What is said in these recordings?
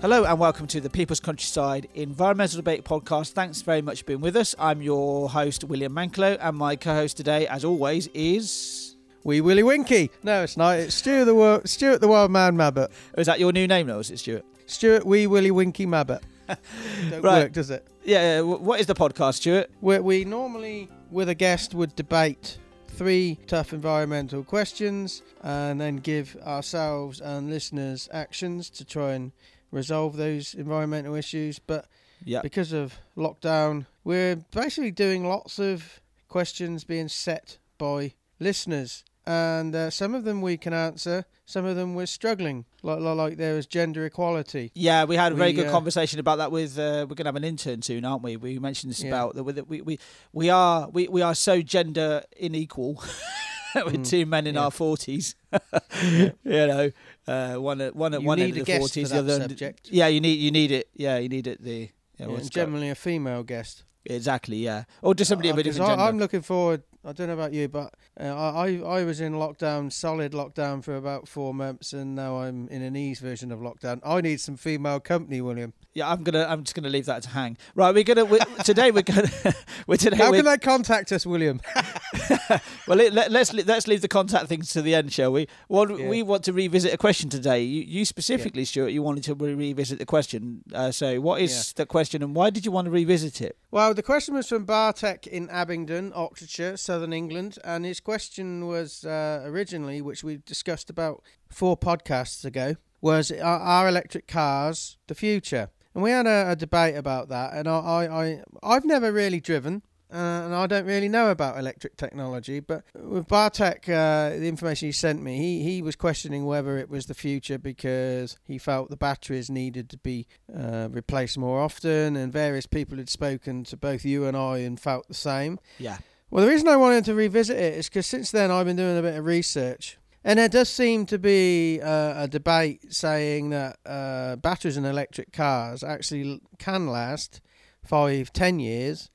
Hello and welcome to the People's Countryside Environmental Debate Podcast. Thanks very much for being with us. I'm your host, William Manklow, and my co host today, as always, is. Wee Willie Winky. No, it's not. It's Stuart the Stuart the Wild Man Mabbott. Oh, is that your new name now, is it, Stuart? Stuart Wee Willie Winky Mabbott. Don't Right. work, does it? Yeah, yeah, what is the podcast, Stuart? We, we normally, with a guest, would debate three tough environmental questions and then give ourselves and listeners actions to try and resolve those environmental issues. But Yeah. because of lockdown, we're basically doing lots of questions being set by listeners. And uh, some of them we can answer, some of them we're struggling. Like, like, like there is gender equality. Yeah, we had a very We, good uh, conversation about that with. Uh, we're going to have an intern soon, aren't we? We mentioned this Yeah. about that. We, we we are we, we are so gender unequal with Mm, two men in yeah. our forties. you know, uh, one at one at You one end of the forties, the other. subject. Yeah, you need you need it. Yeah, you need it. The yeah, Yeah, what's and it called? generally a female guest. exactly. Yeah, or just somebody of a Uh, different I, gender. I'm looking forward. I don't know about you, but uh, I, I I was in lockdown, solid lockdown for about four months, and now I'm in an ease version of lockdown. I need some female company, William. yeah, I'm gonna. I'm just gonna leave that to hang. Right, we're gonna. We're, today we're gonna. we're today. How we're, can they contact us, William? Well, let, let, let's let's leave the contact things to the end, shall we? Well, Yeah. we want to revisit a question today. You, you specifically, Stuart, you wanted to re- revisit the question. Uh, so, what is the question, and why did you want to revisit it? Well, the question was from Bartek in Abingdon, Oxfordshire, Southern England, and his question was uh, originally, which we discussed about four podcasts ago, was are, are electric cars the future? And we had a, a debate about that, and I, I, I I've never really driven. Uh, and I don't really know about electric technology, but with Bartek, uh, the information he sent me, he, he was questioning whether it was the future because he felt the batteries needed to be uh, replaced more often, and various people had spoken to both you and I and felt the same. Yeah, Well, the reason I wanted to revisit it is because since then I've been doing a bit of research, and there does seem to be uh, a debate saying that uh, batteries in electric cars actually can last five, ten years,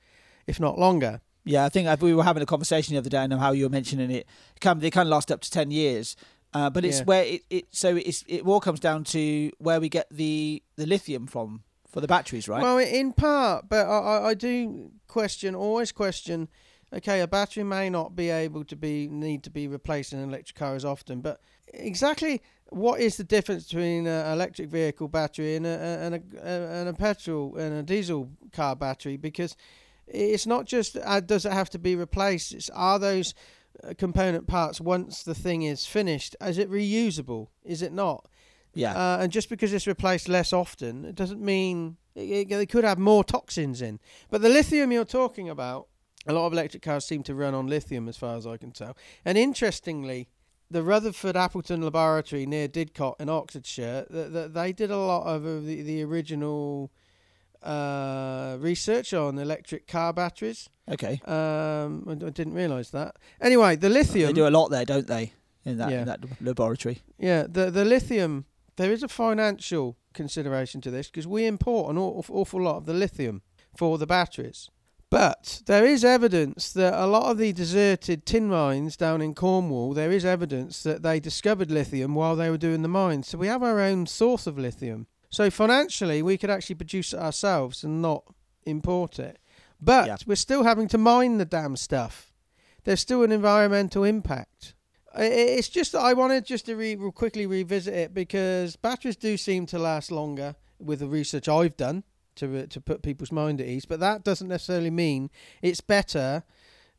if not longer. yeah. I think we were having a conversation the other day, and how you were mentioning it. it can, they can last up to ten years, uh, but it's Yeah. where it, it. So it's it all comes down to where we get the the lithium from for the batteries, right? Well, in part, but I, I, I do question, always question. Okay, a battery may not be able to be need to be replaced in an electric car as often, but exactly what is the difference between an electric vehicle battery and a and a, and a petrol and a diesel car battery? Because it's not just uh, does it have to be replaced. It's are those uh, component parts once the thing is finished, is it reusable? Is it not? yeah, Uh, and just because it's replaced less often, it doesn't mean it, it, they could have more toxins in. But the lithium you're talking about, a lot of electric cars seem to run on lithium, as far as I can tell. And interestingly, the Rutherford Appleton Laboratory near Didcot in Oxfordshire, th th they did a lot of the, the original uh, research on electric car batteries. okay. Um, I, I didn't realise that. Anyway, the lithium. They do a lot there, don't they? In that Yeah. in that laboratory. Yeah, the the lithium. There is a financial consideration to this because we import an awful, awful lot of the lithium for the batteries. But there is evidence that a lot of the deserted tin mines down in Cornwall, there is evidence that they discovered lithium while they were doing the mines. So we have our own source of lithium. So financially, we could actually produce it ourselves and not import it. But Yeah. we're still having to mine the damn stuff. There's still an environmental impact. It's just that I wanted just to re- re- quickly revisit it because batteries do seem to last longer with the research I've done to uh, to put people's mind at ease. But that doesn't necessarily mean it's better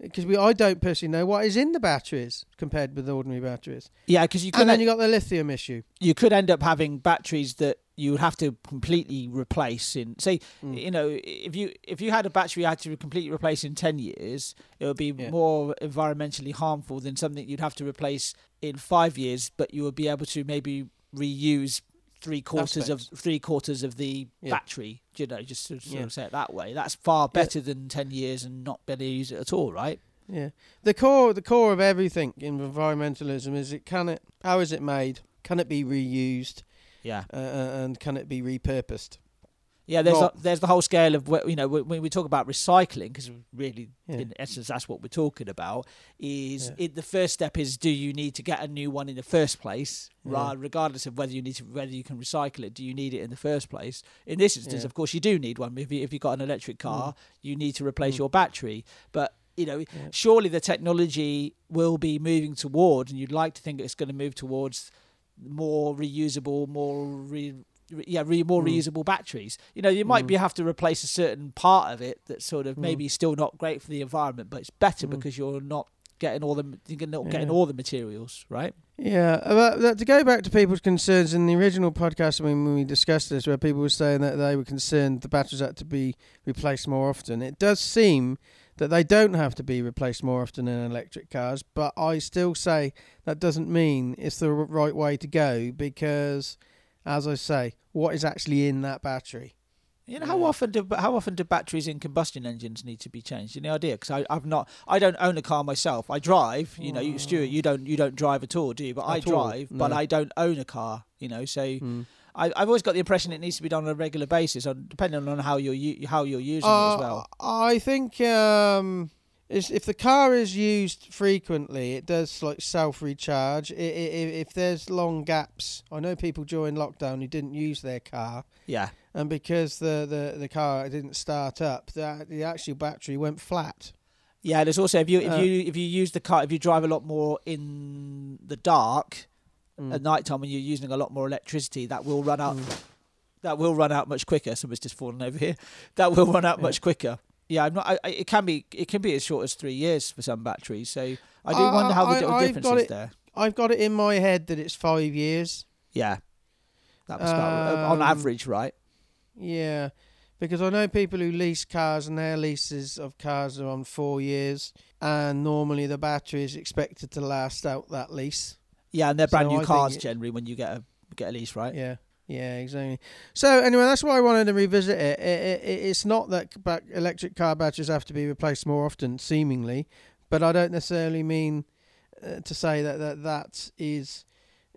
because we I don't personally know what is in the batteries compared with ordinary batteries. Yeah, because you could And then you got the lithium issue. you could end up having batteries that you would have to completely replace in say Mm. you know if you if you had a battery you had to completely replace in 10 years it would be Yeah. more environmentally harmful than something you'd have to replace in 5 years but you would be able to maybe reuse three quarters of three quarters of the Yeah. battery you know just to sort Yeah. of say it that way that's far better than 10 years and not to use it at all right Yeah. The core the core of everything in environmentalism is it can it how is it made? Can it be reused? Yeah Uh, uh, and can it be repurposed? Yeah, there's a, there's the whole scale of you know when we talk about recycling because really Yeah. in essence that's what we're talking about is Yeah. it, the first step is do you need to get a new one in the first place Yeah. regardless of whether you need to whether you can recycle it do you need it in the first place in this instance of course you do need one if you, if you've got an electric car you need to replace Mm. your battery but you know surely the technology will be moving toward and you'd like to think it's going to move towards more reusable more re, re- yeah re, more Mm. reusable batteries you know you might Mm. be have to replace a certain part of it that's sort of Mm. maybe still not great for the environment but it's better Mm. because you're not getting all the you're not getting all the materials right Yeah, that- to go back to people's concerns in the original podcast when when we discussed this, where people were saying that they were concerned the batteries had to be replaced more often, it does seem that they don't have to be replaced more often in electric cars. But I still say that doesn't mean it's the right way to go because, as I say, what is actually in that battery? you know how Yeah. often do how often do batteries in combustion engines need to be changed any idea because i've not i don't own a car myself i drive you know you stuart you don't you don't drive at all do you but i At all, drive but no. i don't own a car you know so Mm. I, I've always got the impression it needs to be done on a regular basis, depending on how you're how you're using it as Uh, well. I think um, if the car is used frequently, it does like self recharge. If there's long gaps, I know people during lockdown who didn't use their car, Yeah, and because the, the, the car didn't start up, the the actual battery went flat. yeah. There's also if you if Uh, you if you use the car if you drive a lot more in the dark Mm. at night time when you're using a lot more electricity, that will run out. That will run out much quicker. Somebody's just fallen over here. That will run out Yeah. much quicker. Yeah, I'm not. I, it can be. It can be as short as three years for some batteries. So I do Uh, wonder how the I- I've difference is it- there. I've got it in my head that it's five years. Yeah, that was about, uh, on Um, average, right? Yeah, because I know people who lease cars and their leases of cars are on four years, and normally the battery is expected to last out that lease. Yeah, and they're brand so new I cars it- generally when you get a get a lease, right? Yeah, yeah, exactly. So anyway, that's why I wanted to revisit it. it, it it's not that electric car batteries have to be replaced more often, seemingly, but I don't necessarily mean uh, to say that that that is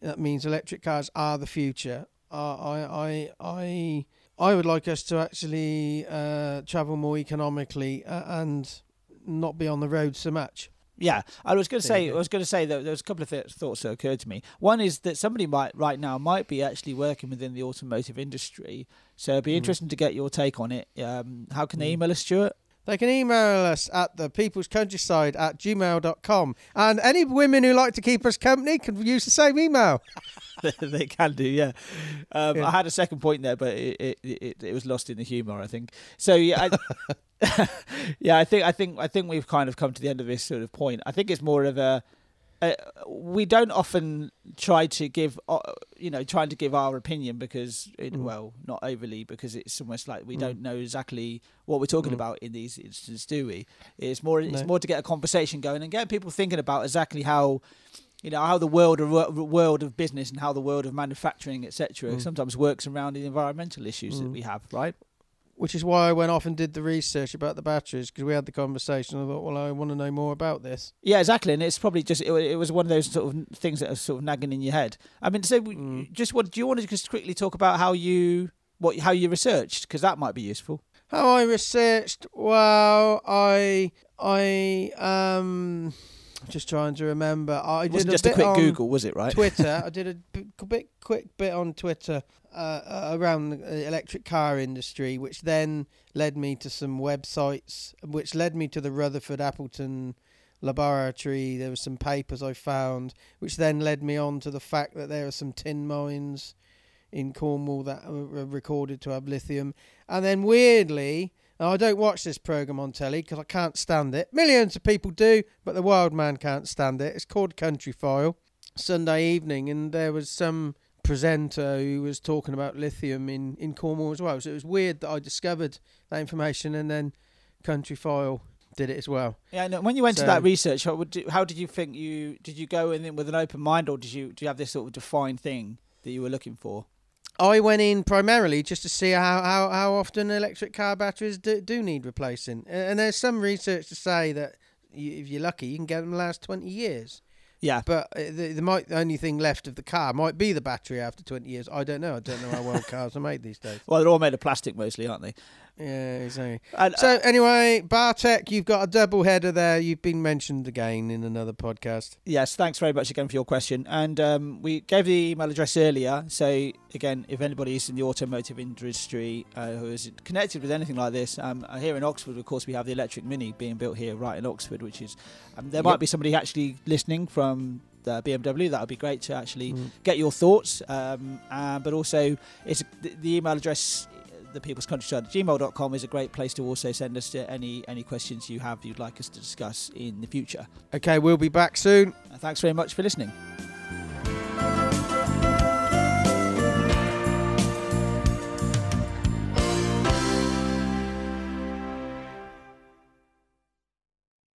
that means electric cars are the future. Uh, I I I I would like us to actually uh, travel more economically uh, and not be on the road so much. Yeah, I was going to say. I was going to say that there was a couple of th- thoughts that occurred to me. One is that somebody might right now might be actually working within the automotive industry, so it'd be Mm. interesting to get your take on it. Um, how can they Mm. email us, Stuart? They can email us at the people's countryside at gmail.com. And any women who like to keep us company can use the same email. they can do, yeah. Um, Yeah. I had a second point there, but it it, it, it was lost in the humour, I think. So yeah, I, yeah, I think I think I think we've kind of come to the end of this sort of point. I think it's more of a. Uh, we don't often try to give, uh, you know, trying to give our opinion because, it, Mm. well, not overly, because it's almost like we Mm. don't know exactly what we're talking Mm. about in these instances, do we? It's more, it's more to get a conversation going and get people thinking about exactly how you know how the world of world of business and how the world of manufacturing etc Mm. sometimes works around the environmental issues that Mm. we have right Which is why I went off and did the research about the batteries because we had the conversation. I thought, well, I want to know more about this. yeah exactly and it's probably just it, it was one of those sort of things that are sort of nagging in your head i mean so Mm. just what do you want to just quickly talk about how you what how you researched because that might be useful How I researched? Well, I I um just trying to remember. I did a just a quick google was it right Twitter. I did a b- bit quick bit on Twitter uh, uh, around the electric car industry, which then led me to some websites, which led me to the Rutherford Appleton laboratory. There were some papers I found, which then led me on to the fact that there are some tin mines in Cornwall that are recorded to have lithium. And then weirdly, now I don't watch this program on telly because I can't stand it. Millions of people do, but the wild man can't stand it. It's called Country File. Sunday evening, and there was some presenter who was talking about lithium in, in Cornwall as well. So it was weird that I discovered that information, and then Country File did it as well. yeah no, when you went to that research how, would you, how did you think you did you go in with an open mind or did you do you have this sort of defined thing that you were looking for I went in primarily just to see how, how, how often electric car batteries do, do need replacing. And there's some research to say that you, if you're lucky, you can get them last 20 years. Yeah. But uh, the, the might the only thing left of the car might be the battery after 20 years. I don't know. I don't know how well cars are made these days. Well, they're all made of plastic mostly, aren't they? Yeah, exactly. And, So anyway, Bartek, you've got a double header there. You've been mentioned again in another podcast. Yes, thanks very much again for your question. And um, we gave the email address earlier. So, again, if anybody is in the automotive industry uh, who is connected with anything like this, um, uh, here in Oxford, of course, we have the electric Mini being built here right in Oxford, which is, um, there Yep. might be somebody actually listening from the BMW. That would be great to actually Mm. get your thoughts. Um, uh, but also, it's the, the email address. The People's Countryside at gmail.com is a great place to also send us to any any questions you have you'd like us to discuss in the future. Okay, we'll be back soon. Uh, thanks very much for listening.